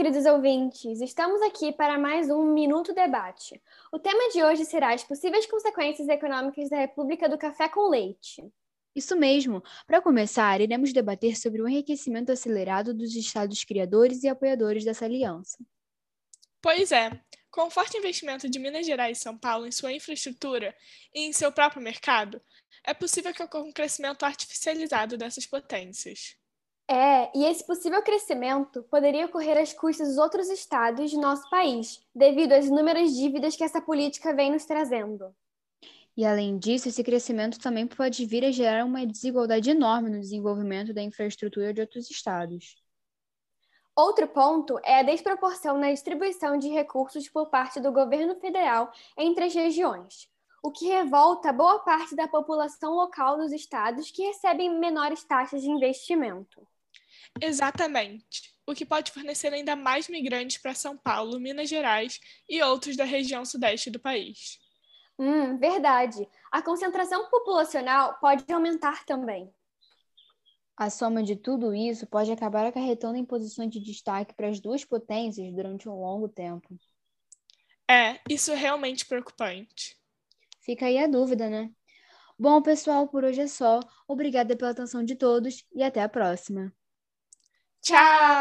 queridos ouvintes! Estamos aqui para mais um Minuto Debate. O tema de hoje será as possíveis consequências econômicas da República do Café com Leite. Isso mesmo. Para começar, iremos debater sobre o enriquecimento acelerado dos estados criadores e apoiadores dessa aliança. Pois é. Com o forte investimento de Minas Gerais e São Paulo em sua infraestrutura e em seu próprio mercado, é possível que ocorra um crescimento artificializado dessas potências. É, e esse possível crescimento poderia ocorrer às custas dos outros estados de nosso país, devido às inúmeras dívidas que essa política vem nos trazendo. E além disso, esse crescimento também pode vir a gerar uma desigualdade enorme no desenvolvimento da infraestrutura de outros estados. Outro ponto é a desproporção na distribuição de recursos por parte do governo federal entre as regiões, o que revolta boa parte da população local dos estados que recebem menores taxas de investimento. Exatamente. O que pode fornecer ainda mais migrantes para São Paulo, Minas Gerais e outros da região sudeste do país. Hum, verdade. A concentração populacional pode aumentar também. A soma de tudo isso pode acabar acarretando em posições de destaque para as duas potências durante um longo tempo. É, isso é realmente preocupante. Fica aí a dúvida, né? Bom, pessoal, por hoje é só. Obrigada pela atenção de todos e até a próxima. Tchau!